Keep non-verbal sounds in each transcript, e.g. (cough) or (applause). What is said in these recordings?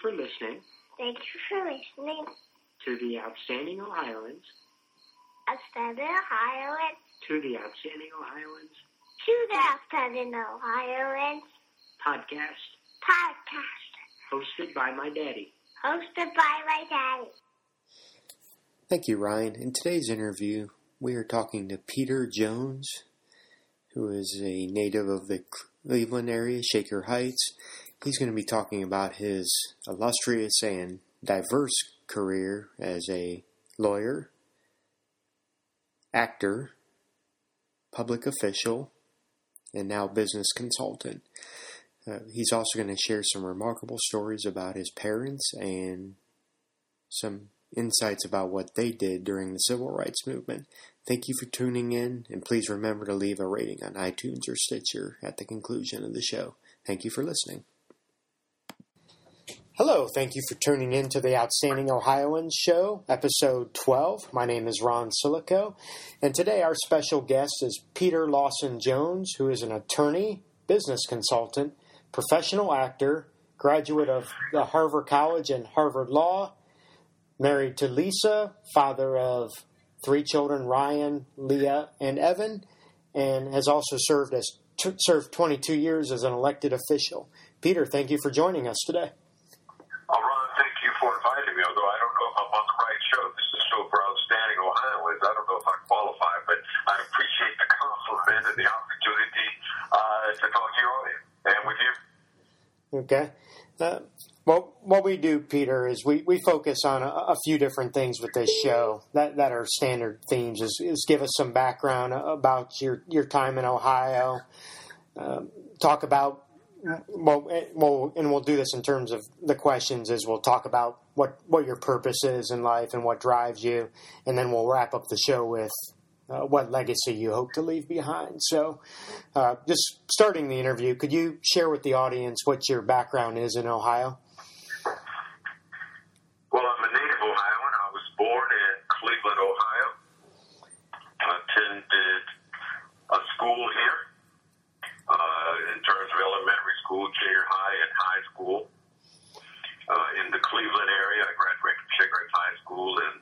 for listening Thank you for listening. to the Outstanding Ohioans, Outstanding Ohioans. to the Outstanding Ohioans To the Outstanding Ohioans podcast podcast. hosted by my daddy. Hosted by my daddy. Thank you, Ryan. In today's interview, we are talking to Peter Jones, who is a native of the Cleveland area, Shaker Heights. He's going to be talking about his illustrious and diverse career as a lawyer, actor, public official, and now business consultant. Uh, he's also going to share some remarkable stories about his parents and some insights about what they did during the civil rights movement. Thank you for tuning in, and please remember to leave a rating on iTunes or Stitcher at the conclusion of the show. Thank you for listening. Hello, thank you for tuning in to the Outstanding Ohioans Show, episode 12. My name is Ron Silico, and today our special guest is Peter Lawson Jones, who is an attorney, business consultant, professional actor, graduate of the Harvard College and Harvard Law, married to Lisa, father of three children, Ryan, Leah, and Evan, and has also served as served 22 years as an elected official. Peter, thank you for joining us today. Oh, Ron, thank you for inviting me, although I don't know if I'm on the right show. This is a show for outstanding Ohioans. I don't know if I qualify, but I appreciate the the opportunity uh, to talk to audience and with you. Okay. Uh, well, what we do, Peter, is we, we focus on a, a few different things with this show that, that are standard themes. Is, is give us some background about your, your time in Ohio. Um, talk about well, eh, well, and we'll do this in terms of the questions. Is we'll talk about what what your purpose is in life and what drives you, and then we'll wrap up the show with uh, what legacy you hope to leave behind. So, uh, just starting the interview, could you share with the audience what your background is in Ohio? Well, I'm a native Ohioan. I was born in Cleveland, Ohio. Attended a school here uh, in terms of elementary school, junior high, and high school. Uh, in the Cleveland area, I graduated from Shaker High School in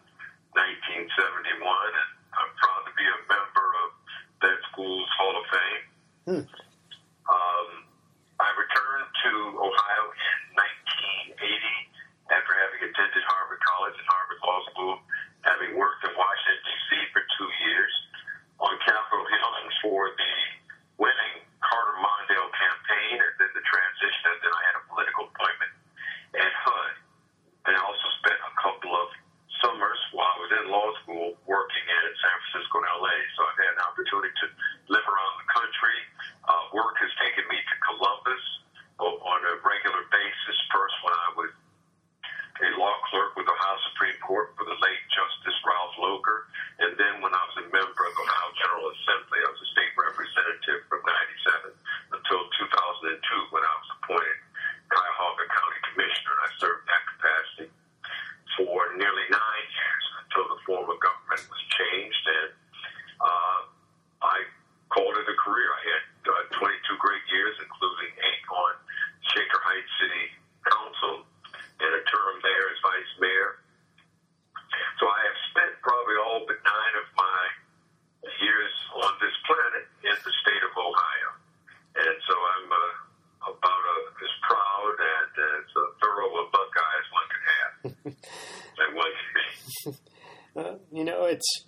1971, and I'm proud to be a member of that school's Hall of Fame. Hmm. Um, I returned to Ohio in 1980 after having attended Harvard College and Harvard Law School, having worked in Washington, D.C. for two years on Capitol Hill and for the winning Carter Mondale campaign and then the transition, and then I had a political appointment at HUD. And I also spent a couple of summers while I was in law school working in San Francisco and LA. So I've had an opportunity to live around the. Uh, work has taken me to Columbus on a regular basis. First, when I was a law clerk with the Ohio Supreme Court for the late Justice Ralph Locher. And then when I was a member of the Ohio General Assembly, I was a state representative from 97 until 2002 when I was appointed Cuyahoga County Commissioner. And I served in that capacity for nearly nine years until the form of government was changed. And uh, I called it a career. I had uh, 22 great years, including eight on Shaker Heights City Council and a term there as vice mayor. So I have spent probably all but nine of my years on this planet in the state of Ohio. And so I'm uh, about uh, as proud and as uh, thorough a Buckeye as one can have. and one can be. Uh, you know, it's.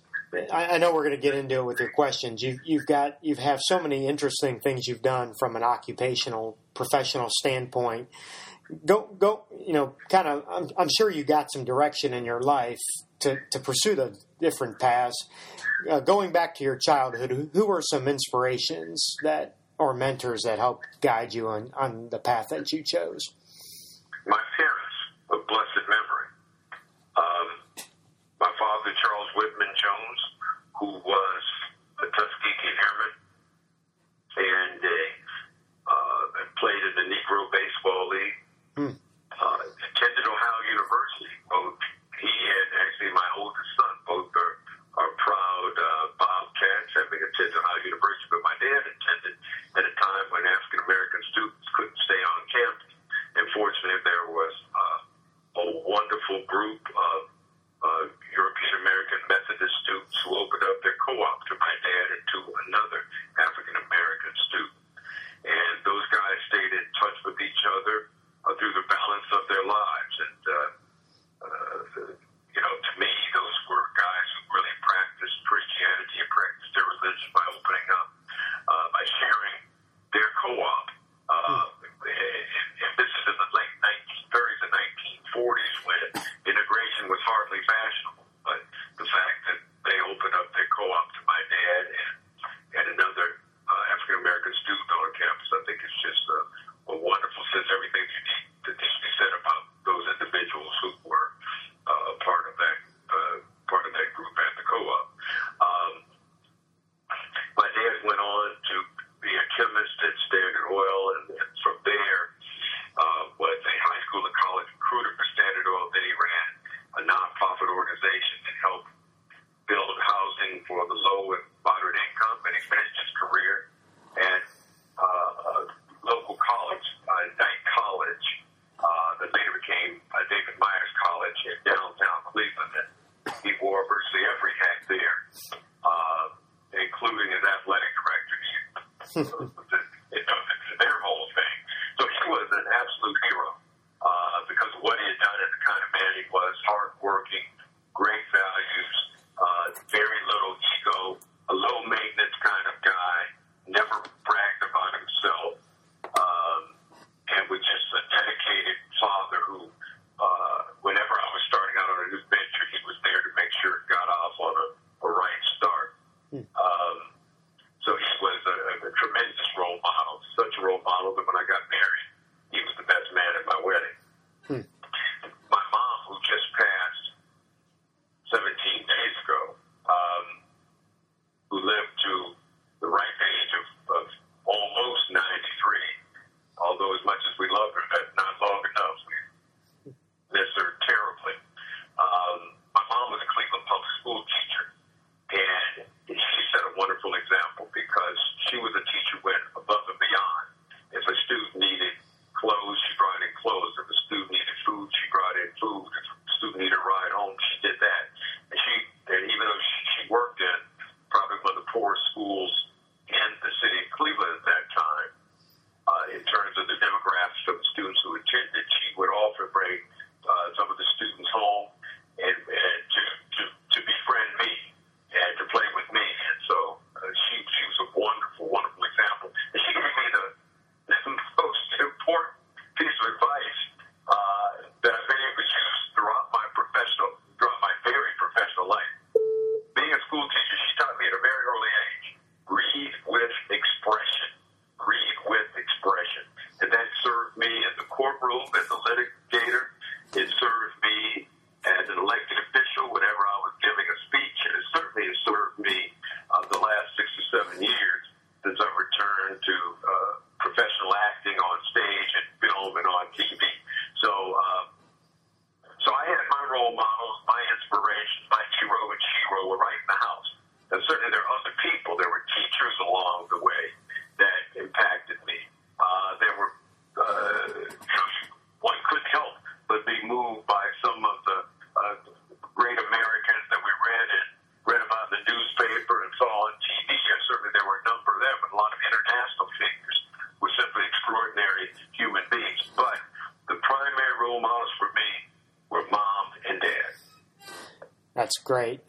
I, know we're going to get into it with your questions. You've you've got you've have so many interesting things you've done from an occupational professional standpoint. Go go. You know, kind of. I'm, I'm sure you got some direction in your life to to pursue the different paths. Uh, going back to your childhood, who, who were some inspirations that or mentors that helped guide you on on the path that you chose?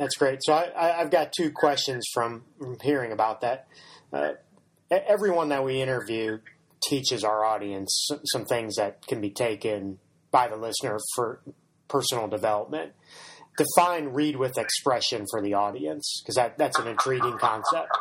That's great. So I, have got two questions from, from hearing about that. Uh, everyone that we interview teaches our audience some things that can be taken by the listener for personal development. Define read with expression for the audience because that, that's an intriguing concept.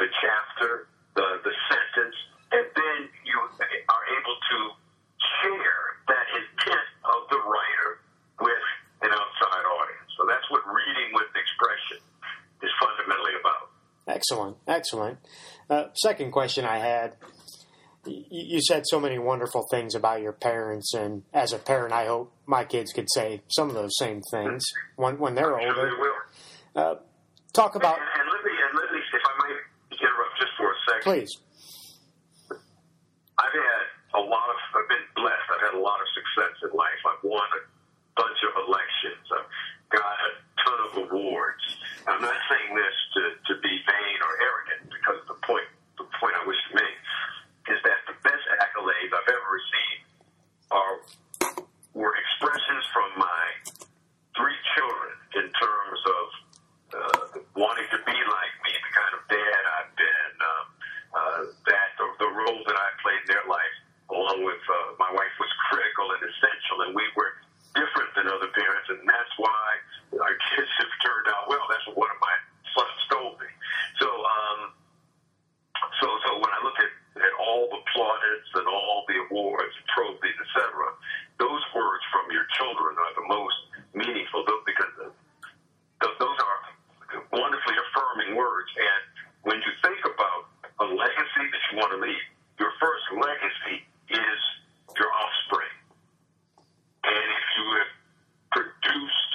the chapter, the, the sentence, and then you are able to share that intent of the writer with an outside audience. So that's what reading with expression is fundamentally about. Excellent, excellent. Uh, second question I had. You said so many wonderful things about your parents, and as a parent, I hope my kids could say some of those same things mm-hmm. when, when they're older. Uh, talk about please. I've had a lot of, I've been blessed. I've had a lot of success in life. I've won a bunch of elections. I've got a ton of awards. I'm not saying this to, to be vain or arrogant because the point, the point I wish to make is that the best accolades I've ever received are, were expressions from my three children in terms of uh, wanting to be like me, the kind of dad I've been, um, uh, that the, the role that I played in their life, along with uh, my wife, was critical and essential, and we were different than other parents, and that's why our kids have turned out well. That's what one of my sons told me. So, um, so, so when I look at, at all the plaudits and all the awards, trophies, etc., those words from your children are the most meaningful though, because th- those are wonderfully affirming words. And when you think about a legacy that you want to leave, your first legacy is your offspring. And if you have produced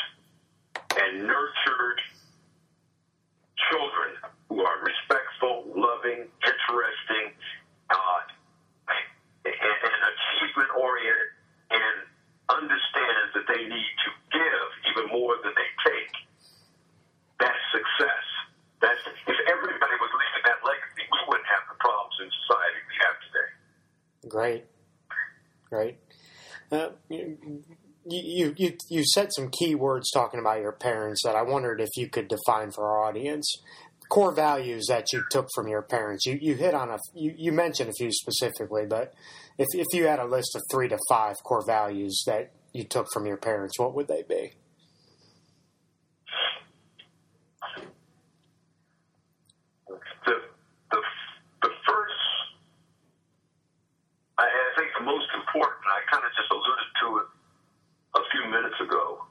and nurtured children who are respectful, loving, interesting, uh, and, and achievement oriented, and understands that they need to give even more than they take, that's success. That's if everybody was leaving that legacy, we wouldn't have the problems in society we have today. Great, great. Uh, you, you you said some key words talking about your parents that I wondered if you could define for our audience. Core values that you took from your parents. You you hit on a you, you mentioned a few specifically, but if if you had a list of three to five core values that you took from your parents, what would they be? the the the first, I, I think the most important. I kind of just alluded to it a few minutes ago.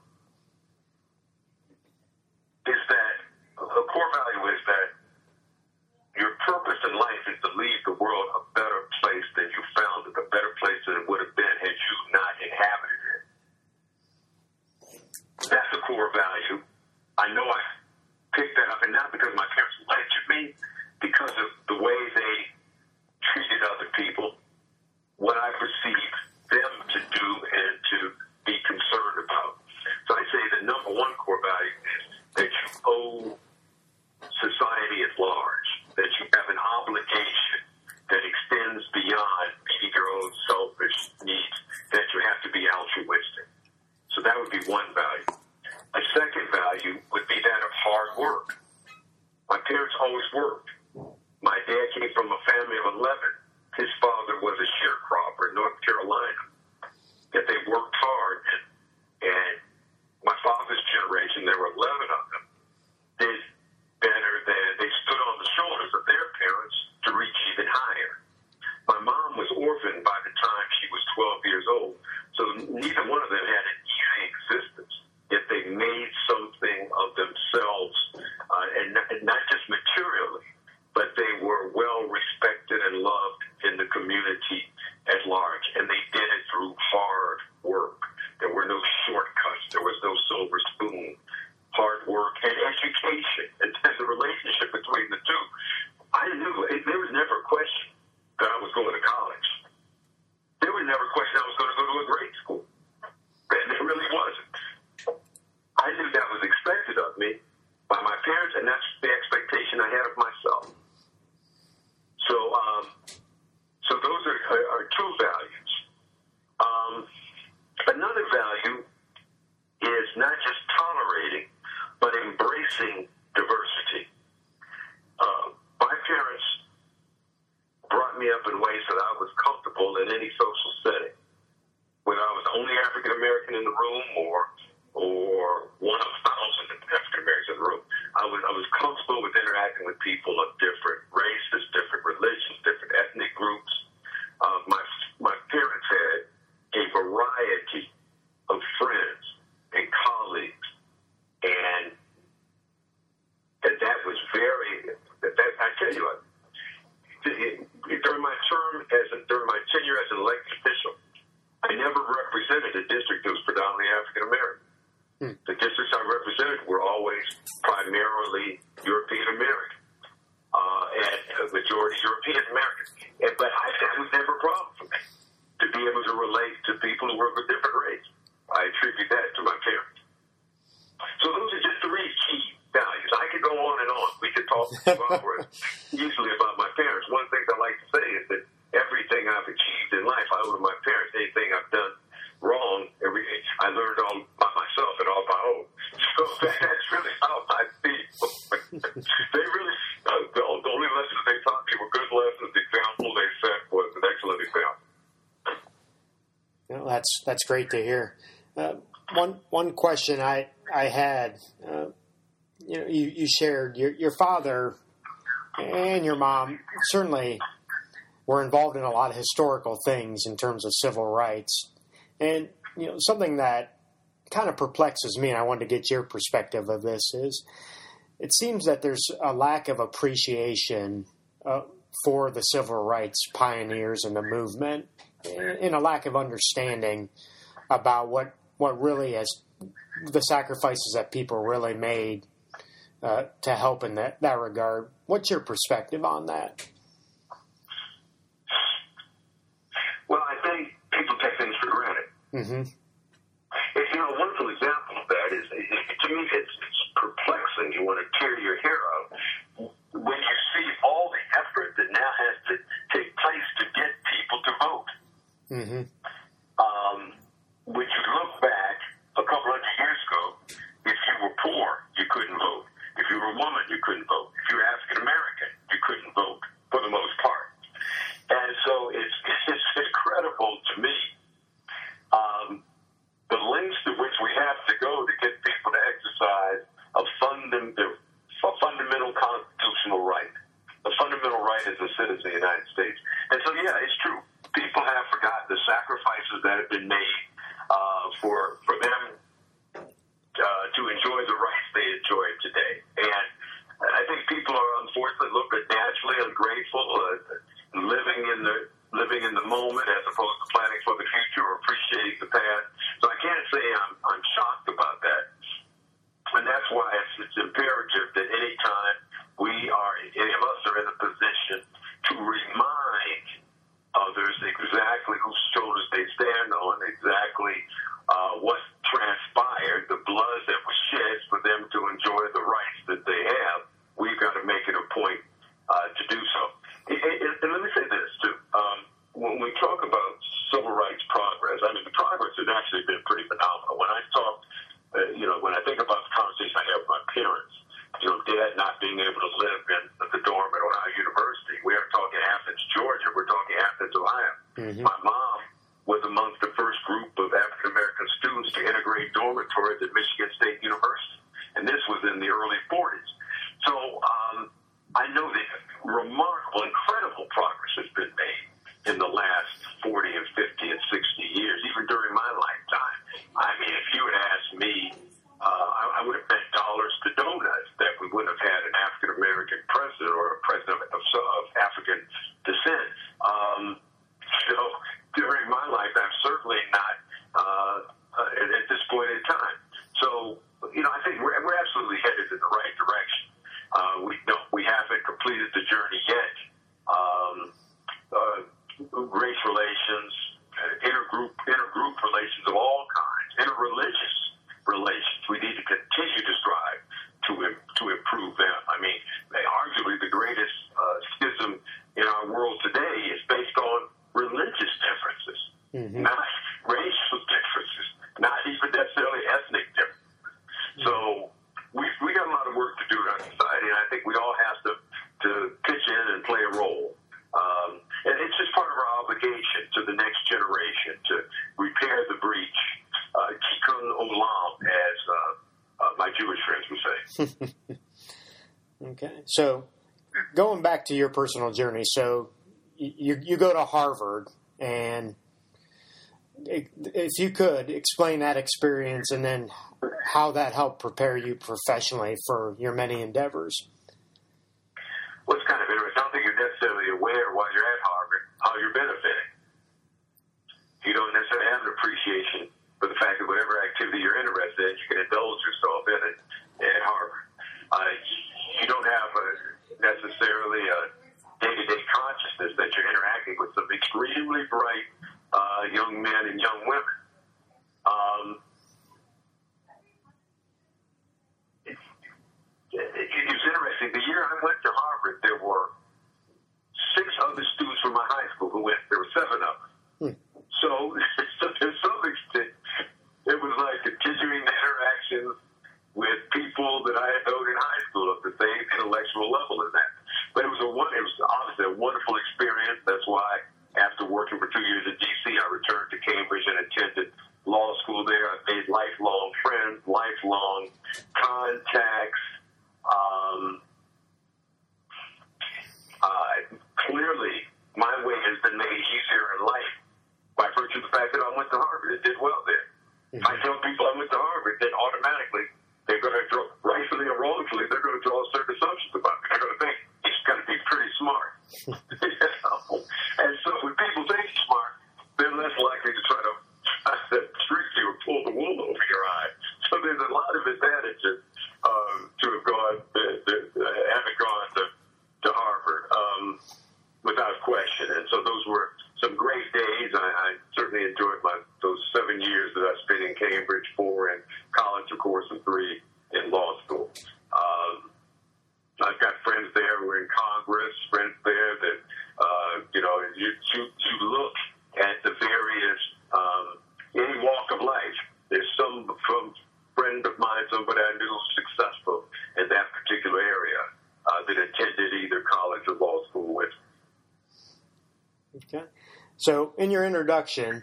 Is that a core value is that your purpose in life is to leave the world a better place than you found it, a better place than it would have been had you not inhabited it. That's a core value. I know I picked that up, and not because my parents lectured me, because of the way they treated other people, what I perceived them to do and to be concerned about. So I say the number one core value is that you owe society at large, that you have an obligation that extends beyond meeting your own selfish needs, that you have to be altruistic. So that would be one value. A second value would be that of hard work. My parents always worked. My dad came from a family of 11. His father was a sharecropper in North Carolina. That they worked hard, and, and my father's generation, there were 11 of them, did better than they stood on the shoulders of their parents to reach even higher. My mom was orphaned by the time she was 12 years old, so neither one of them had an Yet they made something of themselves, uh, and, not, and not just materially, but they were well respected and loved in the community at large, and they did it through hard work. There were no shortcuts. There was no silver spoon. Hard work and education, and, the relationship between the two. I knew it, there was never a question that I was going to college. There was never a question I was going to go to a grade school. And it really wasn't. I knew that was expected of me by my parents, and that's the expectation I had of myself. So, um, so those are, are, two values. Um, another value is not just tolerating, but embracing diversity. Uh, my parents brought me up in ways that I was comfortable in any social setting. Whether I was the only African American in the room or or one of a thousand African Americans in the room, I was I was comfortable with interacting with people of different races, different religions, different ethnic groups. Uh, my my parents had a variety of friends and colleagues, and that that was very that, that relate to people who work with different races. I attribute that to my parents. So those are just three key values. I could go on and on. We talk about my parents. One things I like to say is that everything I've achieved in life, I owe to my parents. Anything I've done wrong, every I learned all by myself and all by own. So (laughs) that's really how I feel. (laughs) they really, uh, the, only lessons they taught me were good lessons. The example they set was an excellent example. Well, that's that's great to hear. Uh, one one question I I had, you know, you, you shared your your father and your mom certainly were involved in a lot of historical things in terms of civil rights, and you know something that kind of perplexes me, and I wanted to get your perspective of this is. It seems that there's a lack of appreciation uh, for the civil rights pioneers and the movement, and a lack of understanding about what what really is the sacrifices that people really made uh, to help in that, that regard. What's your perspective on that? Well, I think people take things for granted. Mm-hmm. And, you know, a wonderful example of that is, is to me, it's, it's perplexing. You want to tear your hair out when you see all the effort that now has to take place to get people to vote. Mm-hmm. So going back to your personal journey, so you you go to Harvard, and if you could explain that experience, and then how that helped prepare you professionally for your many endeavors. What's kind of interesting, I don't think you're necessarily aware while you're at Harvard how you're benefiting. You don't necessarily have an appreciation for the fact that whatever activity you're interested in, you can indulge yourself in it at Harvard. Uh, you don't have a, necessarily a day-to-day consciousness that you're interacting with some extremely bright uh, young men and young women. Um, it, it, it was interesting. The year I went to Harvard, there were six other students from my high school who went. There were seven of them. Hmm. So, (laughs) so to some extent, it was like continuing the interactions with people that I had known in high school at the same intellectual level as that. But it was a one. It was obviously a wonderful experience. That's why after working for two years at DC, I returned to Cambridge and attended law school there. I made lifelong friends, lifelong contacts. Um, uh, clearly, my way has been made easier in life by virtue of the fact that I went to Harvard and did well there. Mm-hmm. I tell people I went to Harvard, then automatically they're going to draw, rightfully or wrongfully, they're going to draw certain assumptions about me. They're going to think he's going to be pretty smart. (laughs) (laughs) And so when people think he's smart, they're less likely to try to (laughs) trick you or pull the wool over your eye. So there's a lot of advantages um, to have gone, uh, uh, having gone to, to Harvard, um, without question. And so those were some great days. I, I certainly enjoyed my those seven years that I spent in Cambridge, in college, of course, and three in law school. Um, I've got friends there who are in Congress, friends there that, uh, you know, you, you, you look at the various, um, any walk of life. There's some from friend of mine, somebody I knew successful in that particular area uh, that attended either college or law school with. Okay. So, in your introduction,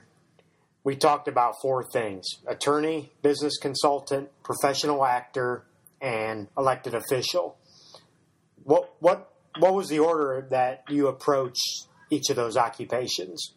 we talked about four things attorney, business consultant, professional actor, and elected official. What, what, what was the order that you approached each of those occupations?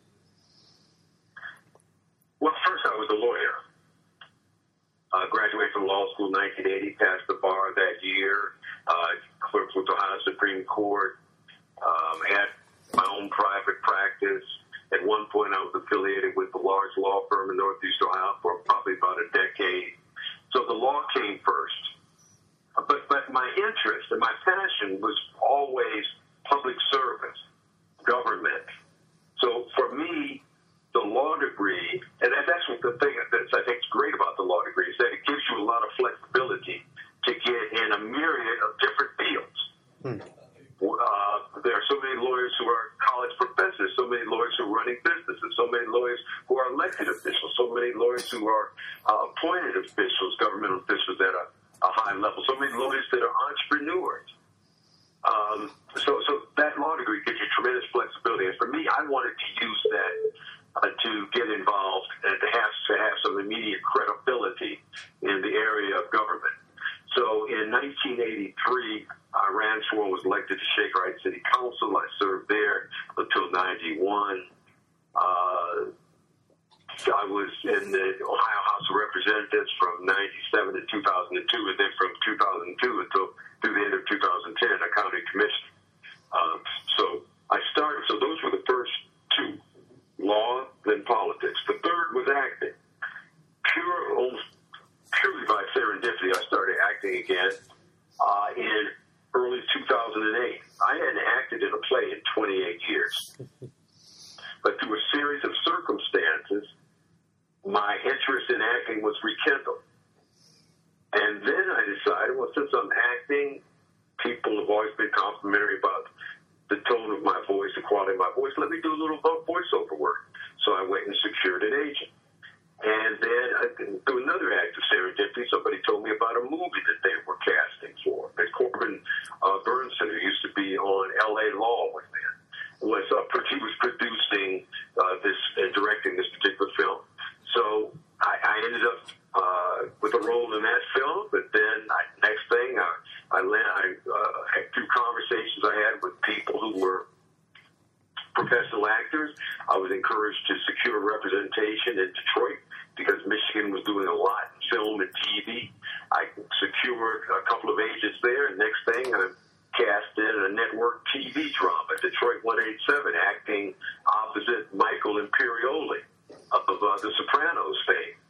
Drama, Detroit 187, acting opposite Michael Imperioli of uh, The Sopranos fame.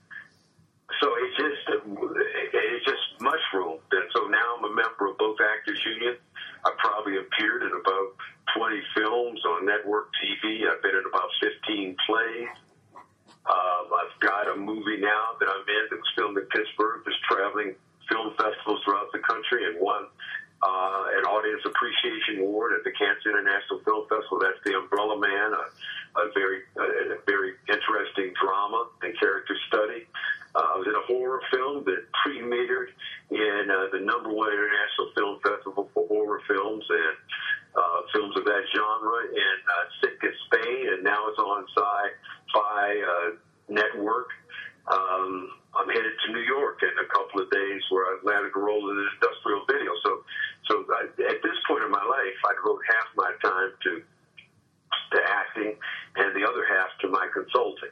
So it just it just mushroomed, and so now I'm a member of both Actors Union. I probably appeared in about 20 films on network TV. I've been in about 15 plays. a movie now that I'm in that was filmed in Pittsburgh. There's traveling film festivals throughout the country and won uh, an Audience Appreciation Award at the Cannes International Film Festival. That's The Umbrella Man, a, a very a, a very interesting drama and character study. Uh, I was in a horror film that premiered in uh, the number one international film festival for horror films and uh, films of that genre in uh, Sitges, Spain, and now it's on Sci-Fi uh, Network. Um, I'm headed to New York in a couple of days where I landed a role in an industrial video. So, so I, at this point in my life, I devote half my time to to acting and the other half to my consulting.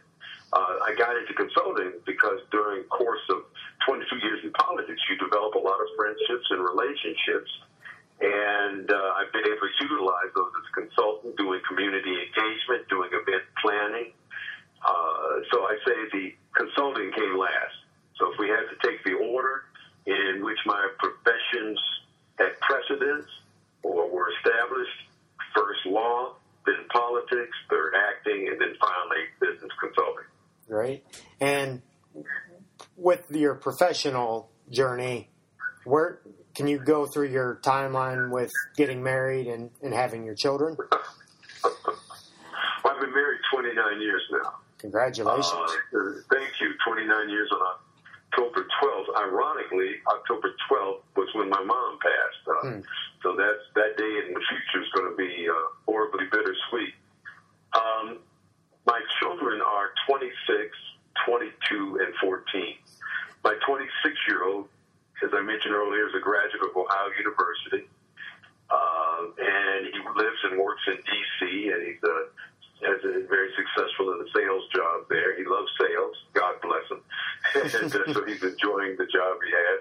Uh, I got into consulting because during the course of 22 years in politics, you develop a lot of friendships and relationships. And uh, I've been able to utilize those as a consultant, doing community engagement, doing event planning. Uh, so I say the consulting came last. So if we had to take the order in which my professions had precedence or were established, first law, then politics, third acting, and then finally business consulting. Right. And with your professional journey, where can you go through your timeline with getting married and, and having your children? Well, I've been married 29 years now. Congratulations. Uh, thank you. 29 years on October 12th. Ironically, October 12th was when my mom passed. Uh, Hmm. So that's that day in the future is going to be uh, horribly bittersweet. Um, my children are 26, 22, and 14. My 26 year old, as I mentioned earlier, is a graduate of Ohio University. Uh, and he lives and works in D.C. and he's uh, has a very successful in the sales job there. He loves sales. God bless him. (laughs) and uh, so he's enjoying the job he has.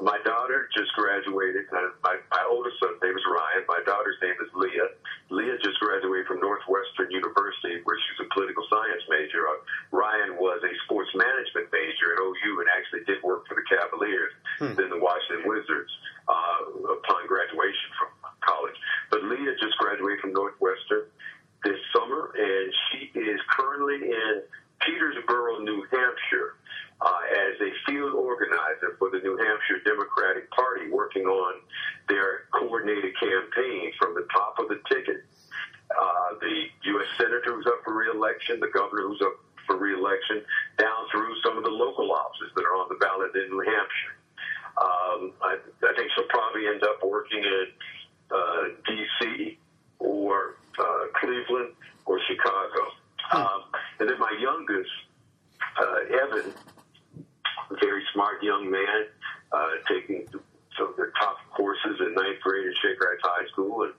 My daughter just graduated. Uh, my, my oldest son's name is Ryan. My daughter's name is Leah. Leah just graduated from Northwestern University, where she's a political science major. Uh, Ryan was a sports management major at OU and actually did work for the Cavaliers, Hmm. then the Washington Wizards uh, upon graduation from college. But Leah just graduated from Northwestern this summer, and she is currently in Peterborough, New Hampshire, uh, as a field organizer for the New Hampshire Democratic Party, working on their coordinated campaign from the top of the ticket. Uh, the U.S. Senator who's up for reelection, the governor who's up for reelection, down through some of the local offices that are on the ballot in New Hampshire. Um, I, I think she'll probably end up working in uh, D.C. or uh, Cleveland or Chicago. Um, and then my youngest, uh, Evan, very smart young man, uh, taking some of the top courses in ninth grade at Shaker Heights High School, and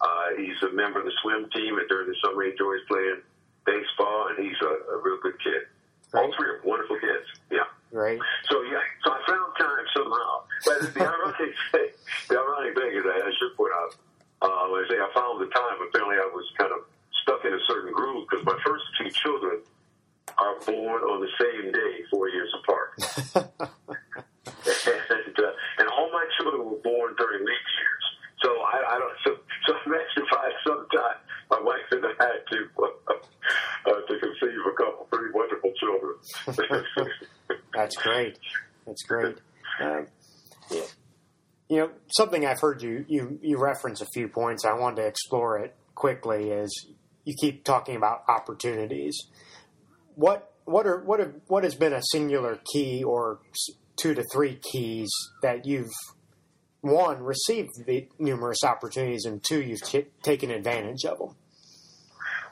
uh, he's a member of the swim team. And during the summer, he enjoys playing baseball, and he's a, a real good kid. All Right. three are wonderful kids. Yeah. Right. So yeah, so I found time somehow. But the (laughs) ironic thing, the ironic thing is, I should point out, uh, I say I found the time, apparently I was kind of stuck in a certain groove because my first two children are born on the same day, four years apart, (laughs) and uh, and all my children were born during leap years. So I, I don't. So, so (laughs) imagine if I sometime my wife and I had to uh, uh, to conceive a couple pretty wonderful children. (laughs) That's great. That's great. Um, yeah. You know, something I've heard you, you you reference a few points. I wanted to explore it quickly. Is you keep talking about opportunities. What what are what have, what has been a singular key or two to three keys that you've one received the numerous opportunities and two you've t- taken advantage of them.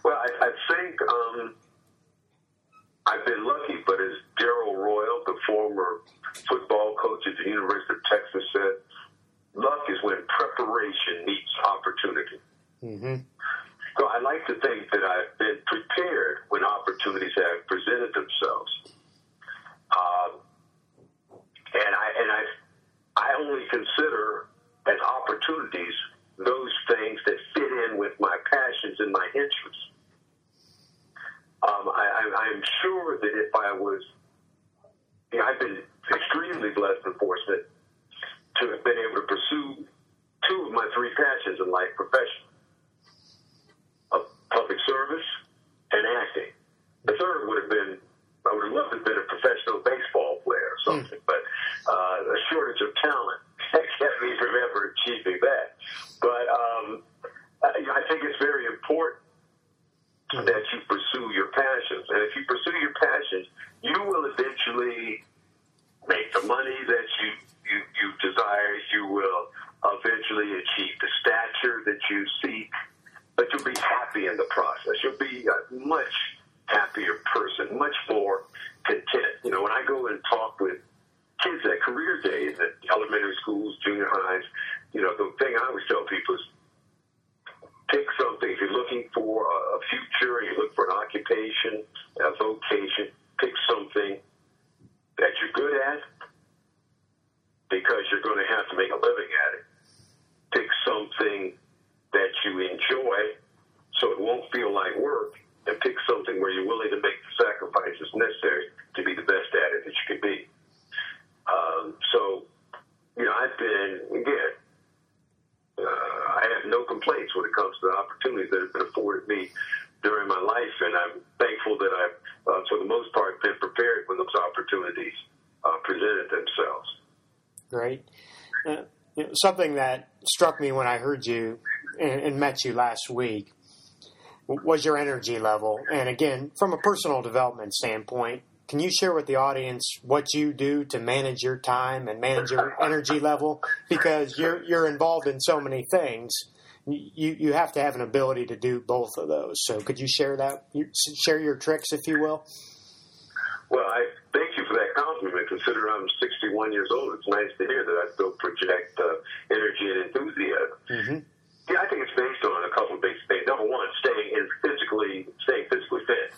Well, I, I think um, I've been lucky, but as Darrell Royal, the former football coach at the University of Texas, said, luck is when preparation meets opportunity. hmm So I like to think that I've been prepared when opportunities have presented themselves. Um, and I and I I only consider as opportunities those things that fit in with my passions and my interests. Um, I, I, I'm sure that if I was, you know, I've been extremely blessed and fortunate to have been able to pursue two of my three passions in life professionally of public service and acting. The third would have been, I would have loved to have been a professional baseball player or something, mm. but uh, a shortage of talent (laughs) kept me from ever achieving that. But um, I think it's very important hmm. that you pursue your passions. And if you pursue your passions, you will eventually make the money that you, you, you desire. You will eventually achieve the stature that you seek. But you'll be happy in the process. You'll be a much happier person, much more content. You know, when I go and talk with kids at career days at elementary schools, junior highs, you know, the thing I always tell people is pick something. If you're looking for a future, you look for an occupation, a vocation, pick something that you're good at because you're going to have to make a living at it. Pick something that you enjoy so it won't feel like work, and pick something where you're willing to make the sacrifices necessary to be the best at it that you can be. Um, so, you know, I've been, again, uh, I have no complaints when it comes to the opportunities that have been afforded me during my life, and I'm thankful that I've, uh, for the most part, been prepared when those opportunities uh, presented themselves. Great. Uh, you know, something that struck me when I heard you and, and met you last week was your energy level. And again, from a personal development standpoint, can you share with the audience what you do to manage your time and manage your (laughs) energy level? Because you're you're involved in so many things. You you have to have an ability to do both of those. So could you share that? Share your tricks, if you will. Well, I thank you for that compliment. Consider I'm 61 years old. It's nice to hear that I still project uh, energy and enthusiasm. Mm-hmm. Yeah, I think it's based on a couple of basic things. Number one, staying in physically, staying physically fit.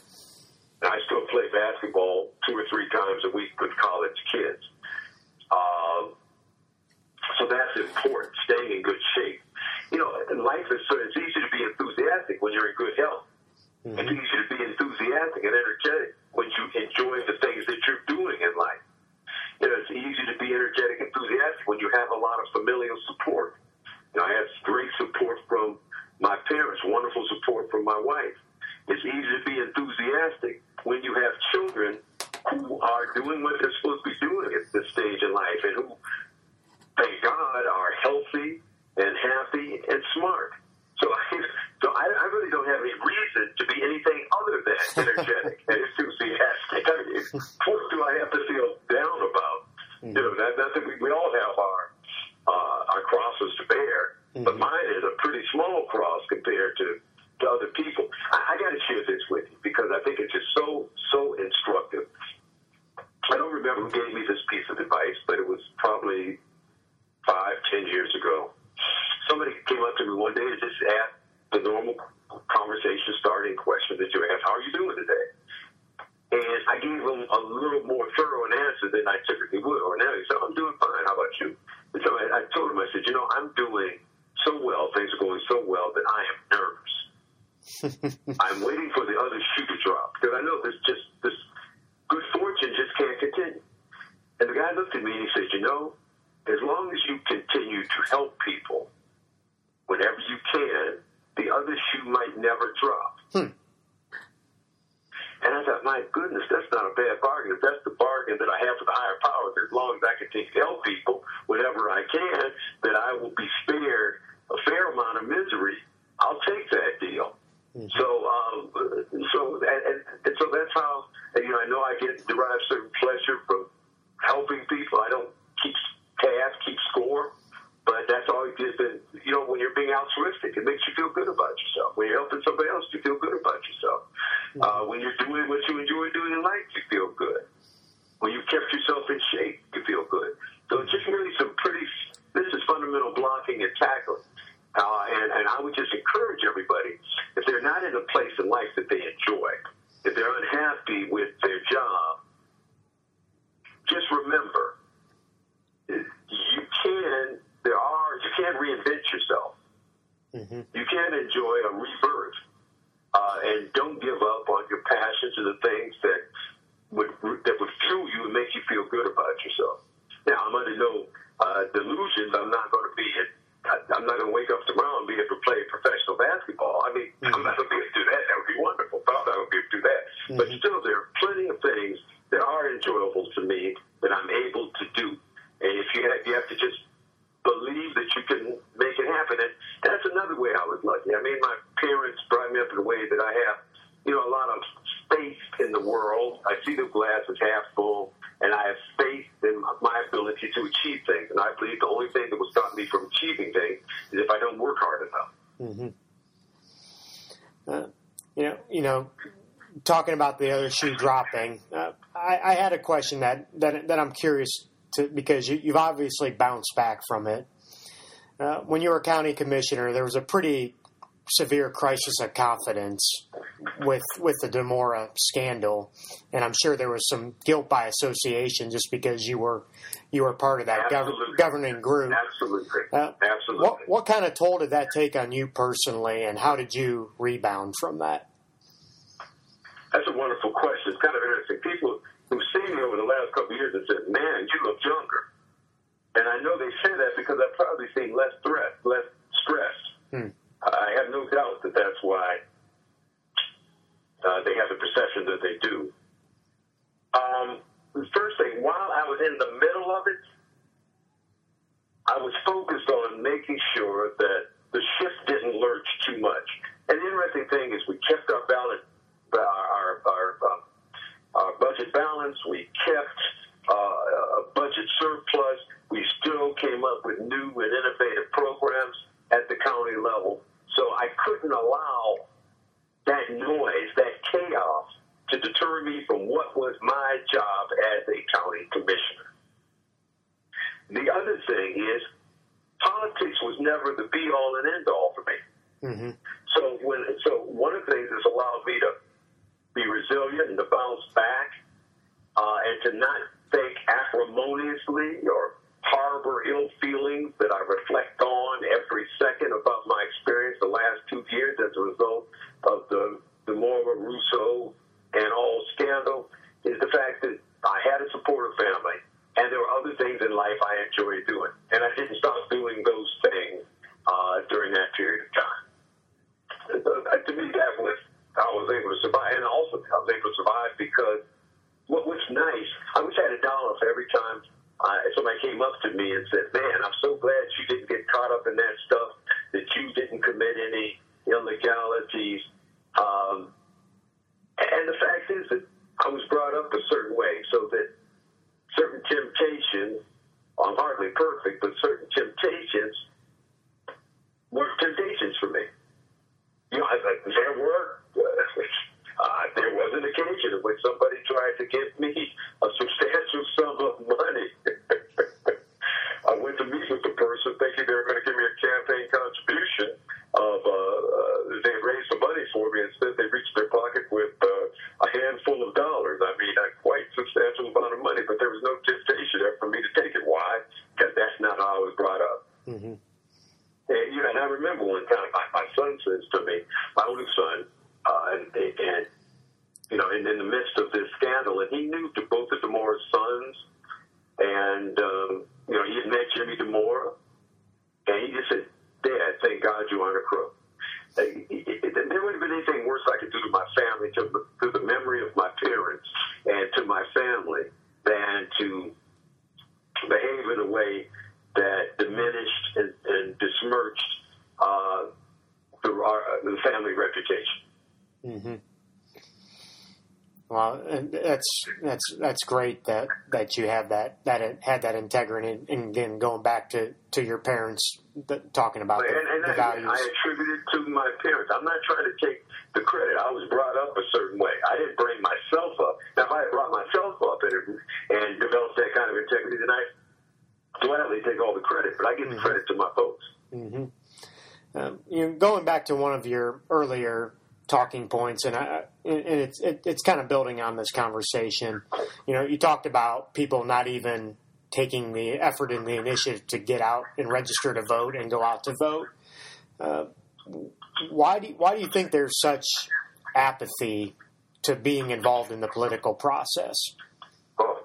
And I still play basketball two or three times a week with college kids. Um, so that's important, staying in good shape. You know, in life is so it's easy to be enthusiastic when you're in good health. Mm-hmm. It's easy to be enthusiastic and energetic when you enjoy the things that you're doing in life. You know, it's easy to be energetic, enthusiastic when you have a lot of familial support. You know, I have great support from my parents, wonderful support from my wife. It's easy to be enthusiastic when you have children who are doing what they're supposed to be doing at this stage in life and who, thank God, are healthy and happy and smart. So, I, (laughs) so I, I really don't have any reason to be anything other than (laughs) energetic and enthusiastic. I mean, what do I have to feel down about? You know, that, that's we, we all have our uh, our crosses to bear, but mine is a pretty small cross compared to to other people. I, I got to share this with you because I think it's just so so instructive. I don't remember who gave me this piece of advice, but it was probably five, ten years ago. Somebody came up to me one day and just asked the normal conversation starting question that you ask, "How are you doing today?" And I gave him a little more thorough an answer than I typically would. Or now he said, "I'm doing fine. How about you?" And so I, I told him, I said, "You know, I'm doing so well. Things are going so well that I am nervous." (laughs) I'm waiting for the other shoe to drop because I know this just this good fortune just can't continue. And the guy looked at me and he said, "You know, as long as you continue to help people whenever you can, the other shoe might never drop." Hmm. And I thought, my goodness, that's not a bad bargain. If that's the bargain that I have with the higher powers, as long as I continue to help people whenever I can, that I will be spared a fair amount of misery. I'll take that deal. So, um, so, and, and, and so that's how you know. I know I get derive certain pleasure from helping people. I don't keep tabs, keep score, but that's always just been. You know, when you're being altruistic, it makes you feel good about yourself. When you're helping somebody else, you feel good about yourself. Uh, when you're doing what you enjoy doing in life, you feel good. When you've kept yourself in shape, you feel good. So it's just really some pretty. This is fundamental blocking and tackling. Uh, and, and I would just encourage everybody, if they're not in a place in life that they enjoy, if they're unhappy with their job, just remember, you can, there are, you can't reinvent yourself. Mm-hmm. You can enjoy a rebirth. Uh, and don't give up on your passions and the things that would that would fuel you and make you feel good about yourself. Now, I'm under no uh, delusions. I'm not going to be I'm not going to wake up tomorrow and be able to play professional basketball. I mean, I'm not going to be able to do that. That would be wonderful, but I'm not going to be able to do that. But still, there are plenty of things that are enjoyable to me that I'm able to do. And if you have, you have to just believe that you can make it happen. And that's another way I was lucky. I mean, my parents brought me up in a way that I have, you know, a lot of faith in the world. I see the glass as half full, and I have faith in my ability to achieve things. And I believe the only thing that will stop me from achieving things is if I don't work hard enough. Mm-hmm. Uh, you know, you know, talking about the other shoe dropping, uh, I, I, had a question that, that that I'm curious to because you, have obviously bounced back from it. Uh, when you were county commissioner, there was a pretty severe crisis of confidence with with the Dimora scandal, and I'm sure there was some guilt by association just because you were you were part of that gov- governing group. Absolutely, uh, absolutely. What what kind of toll did that take on you personally, and how did you rebound from that? That's a wonderful question. It's kind of interesting. People who've seen me over the last couple of years and said, "Man, you look younger," and I know they say that because I've probably seen less threat, less stress. Hmm. I have no doubt that that's why uh, they have the perception that they do. Um, first thing, while I was in the middle of it, I was focused on making sure that the shift didn't lurch too much. And the interesting thing is, we kept our ballot, our our, our, um, our budget balance. We kept a handful of dollars. I mean, a quite substantial amount of money, but there was no temptation there for me to take it. Why? Because that's not how I was brought up. Mm-hmm. And, you know, and I remember one time my, my son says to me, my oldest son, uh, and, and you know, in, in the midst of this scandal, and he knew to both of Dimora's sons, and um, you know, he had met Jimmy Dimora, and he just said, "Dad, thank God you aren't a crook." There wouldn't have been anything worse I could do to my family, to the, to the memory of my parents, and to my family, than to behave in a way that diminished and, and besmirched uh, the, our, the family reputation. Mm-hmm. Well, that's that's that's great that, that you have that that had that integrity, and again going back to, to your parents talking about the, and, and the I, values. I attribute it to my parents. I'm not trying to take the credit. I was brought up a certain way. I didn't bring myself up. Now, if I had brought myself up and, and developed that kind of integrity, then I gladly take all the credit. But I give mm-hmm. the credit to my folks. Mm-hmm. Um, you know, going back to one of your earlier talking points, and, I, and it's it, it's kind of building on this conversation. You know, you talked about people not even taking the effort and the initiative to get out and register to vote and go out to vote. Uh, why do you, why do you think there's such apathy to being involved in the political process? Oh,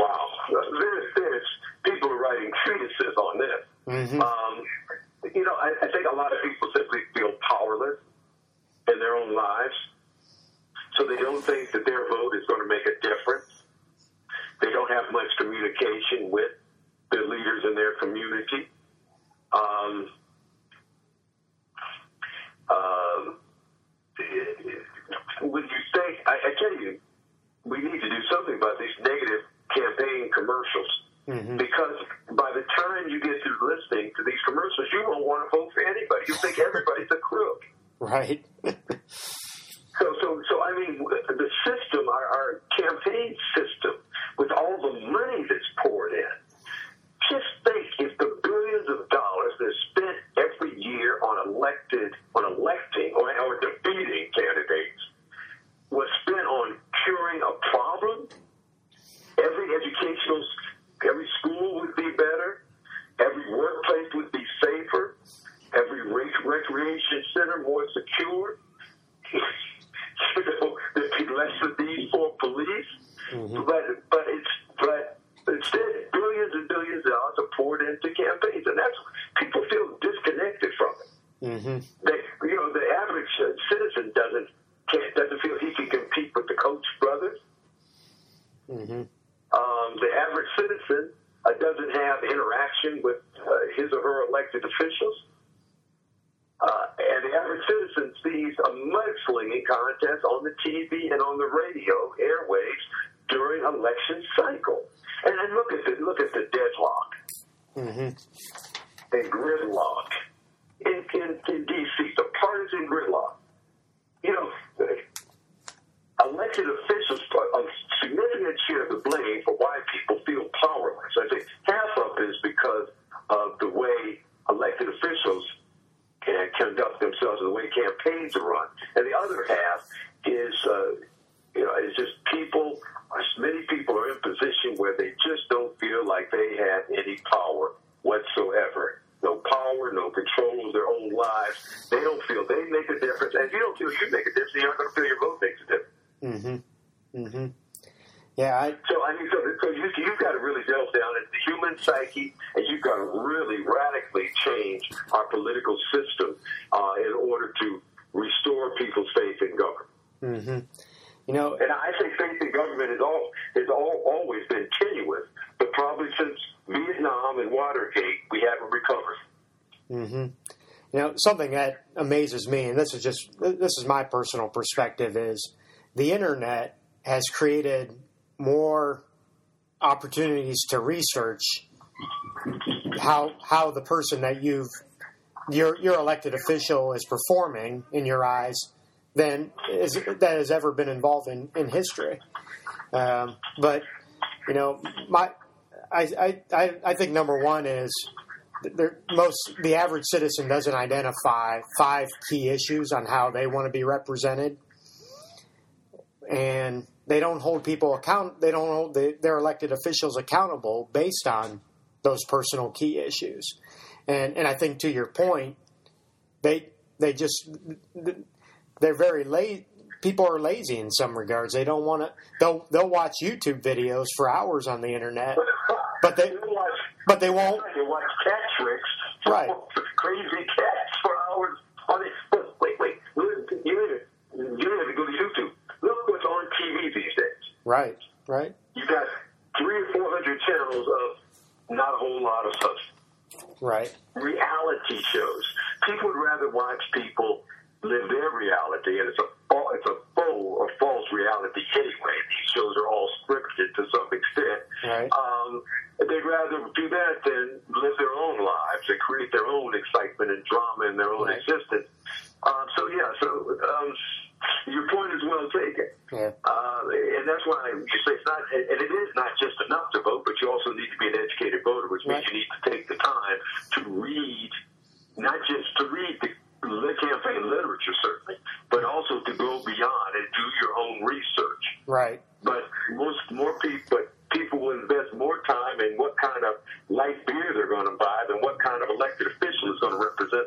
wow, there's, there's people are writing treatises on this. Mm-hmm. Um, you know, I, I think a lot of people simply feel powerless in their own lives. So they don't think that their vote is going to make a difference. They don't have much communication with their leaders in their community. Um, um, when you say, I, I tell you, we need to do something about these negative campaign commercials. hmm Because by the time you get through listening to these commercials, you won't want to vote for anybody. You think everybody's a crook. (laughs) Right. (laughs) So, so, so I mean, the system, our, our campaign system, with all the money that's poured in, just think if the billions of dollars that's spent every year on elected, on electing or, or defeating candidates was spent on curing a problem, every educational, every school would be better, every workplace would be safer, every rec- recreation center more secure. (laughs) you know, there'd be less of need for police. Mhm. But but it's but instead billions and billions of dollars are poured into campaigns, and that's people feel disconnected from it. hmm They, you know, the average uh, citizen doesn't can't, doesn't feel he can compete with the Koch brothers. hmm Um, the average citizen uh, doesn't have interaction with uh, his or her elected officials. Uh, and the average citizen sees a mudslinging contest on the TV and on the radio airwaves during election cycle. And then look at the look at the deadlock hmm and gridlock in, in, in D.C. The partisan gridlock. You know, elected officials put a significant share of the blame for why people feel powerless. I think half of it is because of the way elected officials can conduct themselves and the way campaigns are run, and the other half is, uh, you know, is just people. Many people are in a position where they just don't feel like they have any power whatsoever. No power, no control of their own lives. They don't feel they make a difference. And if you don't feel you make a difference, you're not going to feel your vote makes a difference. hmm hmm Yeah, I, So I mean, so, so you, you've got to really delve down into the human psyche, and you've got to really radically change our political system uh, in order to restore people's faith in government. hmm you know, And I think faith in government has all has all, always been tenuous, but probably since Vietnam and Watergate, we haven't recovered. hmm You know, something that amazes me, and this is just this is my personal perspective, is the internet has created more opportunities to research how how the person that you've your your elected official is performing in your eyes than is that has ever been involved in in history. Um, but you know, my I, I I think number one is most the average citizen doesn't identify five key issues on how they want to be represented, and they don't hold people account. They don't hold the, their elected officials accountable based on those personal key issues. And and I think to your point, they they just they're very late. People are lazy in some regards. They don't want to. They'll they'll watch YouTube videos for hours on the internet, but they but they won't. watch tricks, Right. Crazy cats for hours on it. Wait, wait, you you you don't have to go to YouTube. Look what's on TV these days. Right, right. You got three or four hundred channels of not a whole lot of substance. Right. reality shows. People would rather watch people live their reality, and it's a fa- it's a faux or false reality anyway. These shows are all scripted to some extent. Right. Um, they'd rather do that than live their own lives and create their own excitement and drama in their own Right. existence. Um, so yeah, so um, your point is well taken. Yeah. Uh, and that's why you say it's not, and it is not just enough to vote, but you also need to be an educated voter, which means you need to take the time to read, not just to read the, the campaign literature, certainly, but also to go beyond and do your own research. Right. But most more people, but people will invest more time in what kind of light beer they're going to buy than what kind of elected official is going to represent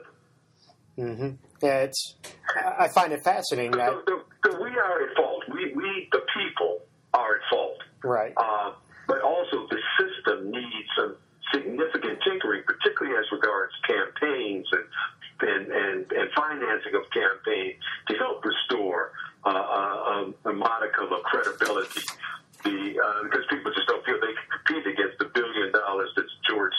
them. hmm Yeah. I find it fascinating that. So, so, so we are at fault. We, we, the people, are at fault. Right. Uh, but also the system needs some significant tinkering, particularly as regards campaigns and and, and, and financing of campaigns to help restore uh, a, a modicum of credibility. The, uh, because people just don't feel they can compete against the billion dollars that's George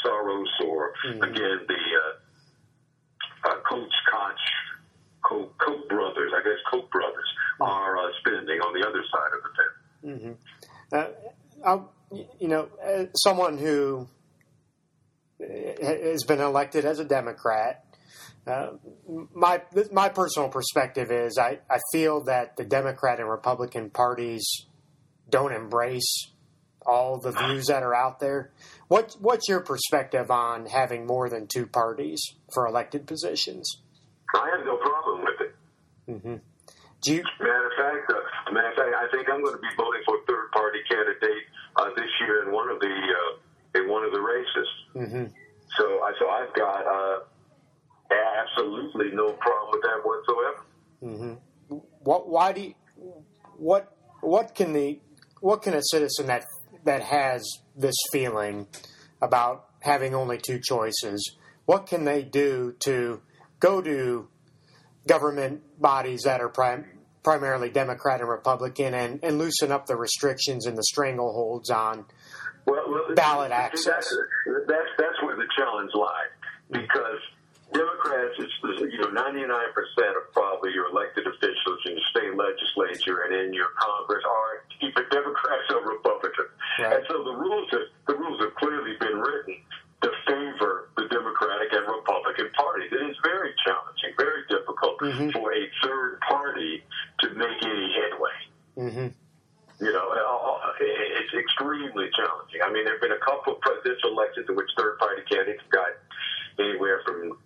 I, you know, as someone who has been elected as a Democrat, uh, my my personal perspective is I, I feel that the Democrat and Republican parties don't embrace all the views that are out there. What what's your perspective on having more than two parties for elected positions? I have no problem with it. Mm-hmm. Do you? Matter of fact, uh, matter of fact, I think I'm going to be voting for a third party candidate this year in one of the uh, in one of the races. Mm-hmm. So I so I've got uh, absolutely no problem with that whatsoever. Mm-hmm. What? Why do you? What? What can the? What can a citizen that that has this feeling about having only two choices? What can they do to go to government bodies that are prim- primarily Democrat and Republican and, and loosen up the restrictions and the strangleholds on well, well, ballot access? That's, that's that's where the challenge lies because Democrats, it's you know, 99% of probably your elected officials in your state legislature and in your Congress are either Democrats or Republicans, Right. and so the rules have the rules have clearly been written to favor the Democratic and Republican parties. It is very challenging, very difficult Mhm. for a third party to make any headway. Mm-hmm. You know, it's extremely challenging. I mean, there have been a couple of presidential elections in which third party candidates got anywhere from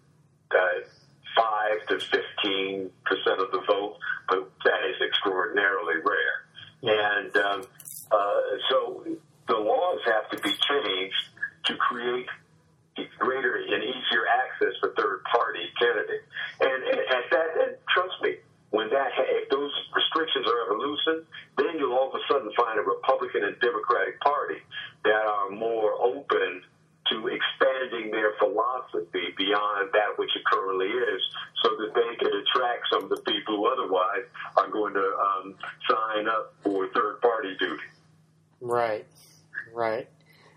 uh, 5 to 15 percent of the vote, but that is extraordinarily rare. And um, uh, so the laws have to be changed to create greater and easier access for third party candidates. And, and at that, and trust me, when that if those restrictions are ever loosened, then you'll all of a sudden find a Republican and Democratic Party that are more open to expanding their philosophy beyond that which it currently is, so that they can attract some of the people who otherwise are going to um, sign up for third party duty. Right, right.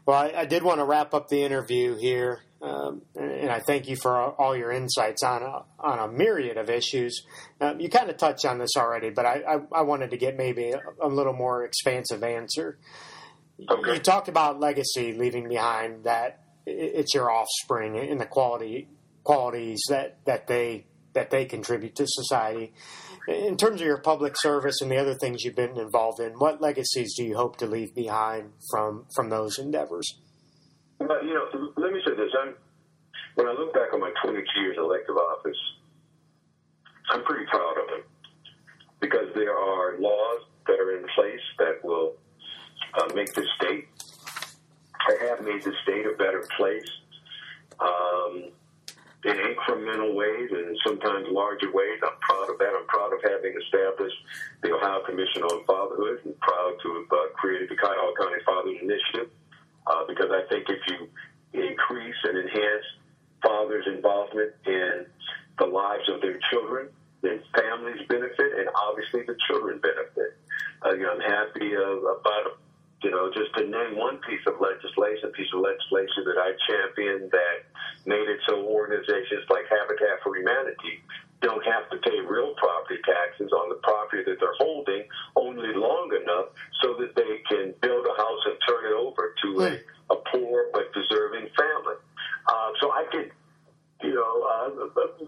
Well, I, I did want to wrap up the interview here, um, and I thank you for all, your insights on a, on a myriad of issues. Um, you kind of touched on this already, but I, I, I wanted to get maybe a, a little more expansive answer. Okay. You talked about legacy, leaving behind that it's your offspring and the quality qualities that, that they that they contribute to society. In terms of your public service and the other things you've been involved in, what legacies do you hope to leave behind from from those endeavors? But you know, let me say this: I'm when I look back on my 22 years in elective office, I'm pretty proud of it because there are laws that are in place that will uh, make the state, or have made the state a better place. Um, in incremental ways and sometimes larger ways. I'm proud of that. I'm proud of having established the Ohio Commission on Fatherhood and proud to have uh, created the Cuyahoga County Fathers Initiative uh, because I think if you increase and enhance fathers' involvement in the lives of their children, then families benefit and obviously the children benefit. Uh, you know, I'm happy uh, about you know, just to name one piece of legislation, piece of legislation that I championed that made it so organizations like Habitat for Humanity don't have to pay real property taxes on the property that they're holding only long enough so that they can build a house and turn it over to a, a poor but deserving family. Uh, so I could, you know, uh,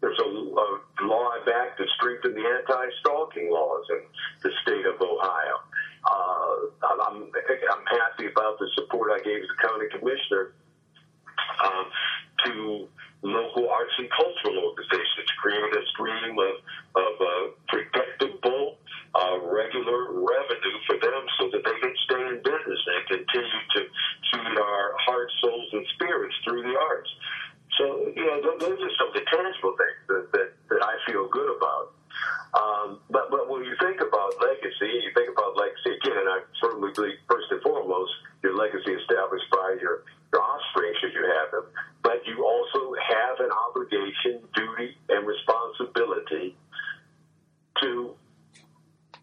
there's a, a law I backed to strengthen the anti-stalking laws in the state of Ohio. Uh, I'm, I'm happy about the support I gave a county commissioner um, to local arts and cultural organizations to create a stream of, of uh, predictable, uh, regular revenue for them so that they can stay in business and continue to feed our hearts, souls, and spirits through the arts. So, you know, those are some of the tangible things that, that, that I feel good about. Um, but, but when you think about legacy, you think about legacy again, and I firmly believe, first and foremost, your legacy established by your, your offspring, should you have them. But you also have an obligation, duty, and responsibility to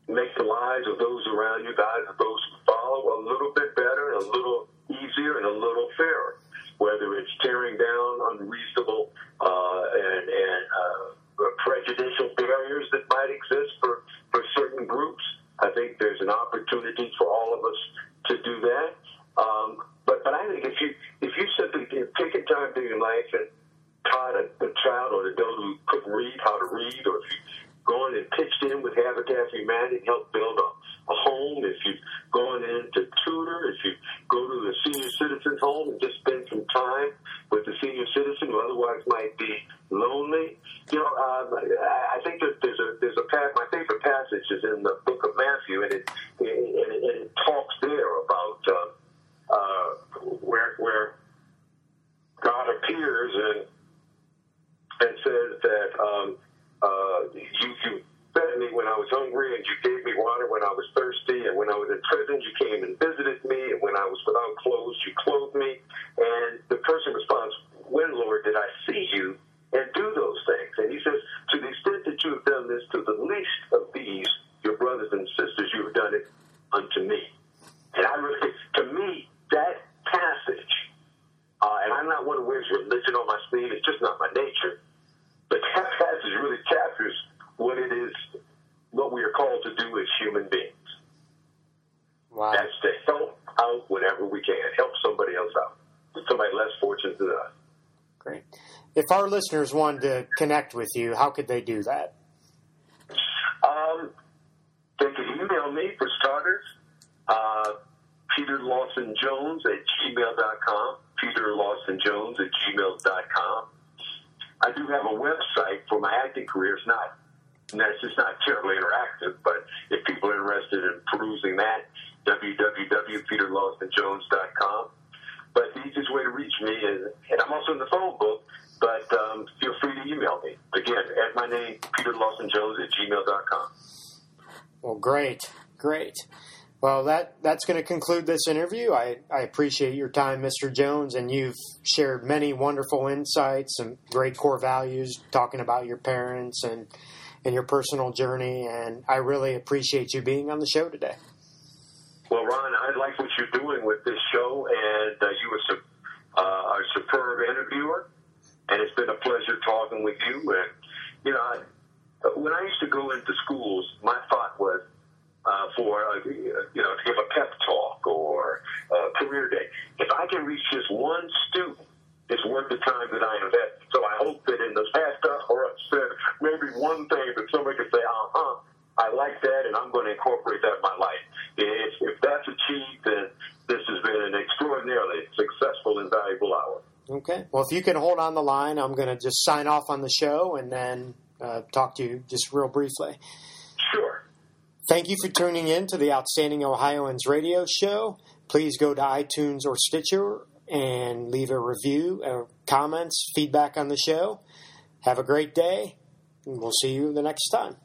make the lives of those around you, lives of those who follow, a little bit better, a little easier, and a little fairer. Whether it's tearing down unreasonable uh, and, and uh, prejudicial barriers that might exist for, for certain groups, I think there's an opportunity for all of us to do that. Um, but but I think if you if you simply take a time in your life and taught a, a child or an adult who couldn't read how to read, or if you gone and pitched in with Habitat for Humanity and helped build a, a home, if you've gone in to tutor, if you go to the senior citizens home and just spend some time with the senior citizen who otherwise might be lonely, you know, um, I I think that there's a there's a pa- my favorite passage is in the book of Matthew, and it and it, and it talks there about uh, uh, where where God appears and and says that um, uh, you you fed me when I was hungry, and you gave me water when I was thirsty, and when I was in prison, you came and visited me, and when I was without clothes, you clothed me. And the person responds, "When, Lord, did I see you and do those things?" And he says, "To the extent that you have done this to the least of these, your brothers and sisters, you have done it unto me." And I really, to me, that passage, uh, and I'm not one who wears religion on my sleeve. It's just not my nature. But that passage really captures what it is, what we are called to do as human beings. Wow. That's to help out whenever we can, help somebody else out, somebody less fortunate than us. Great. If our listeners wanted to connect with you, how could they do that? Um, they can email me for starters, uh, Peter Lawson Jones at gmail.com, Peter Lawson Jones at gmail.com. I do have a website for my acting career. It's not, it's just not terribly interactive, but if people are interested in perusing that, www.peterlawsonjones.com. But the easiest way to reach me is, and I'm also in the phone book, but um, feel free to email me. Again, at my name, Peter Lawson Jones at gmail.com. Well, great, great. Well, that that's going to conclude this interview. I, I appreciate your time, Mr. Jones, and you've shared many wonderful insights and great core values, talking about your parents and and your personal journey. And I really appreciate you being on the show today. Well, Ron, I like what you're doing with this show, and uh, you were su- uh, a superb interviewer, and it's been a pleasure talking with you. And you know, I, when I used to go into schools, my thought was uh, for uh, you know to give a pep talk or a career day. If I can reach just one student, it's worth the time that I invest. So I hope that in the past hour I've said maybe one thing that somebody could say, uh huh. I like that, and I'm going to incorporate that in my life. If, if that's achieved, then this has been an extraordinarily successful and valuable hour. Okay. Well, if you can hold on the line, I'm going to just sign off on the show and then uh, talk to you just real briefly. Sure. Thank you for tuning in to the Outstanding Ohioans radio show. Please go to iTunes or Stitcher and leave a review, or comments, feedback on the show. Have a great day, and we'll see you the next time.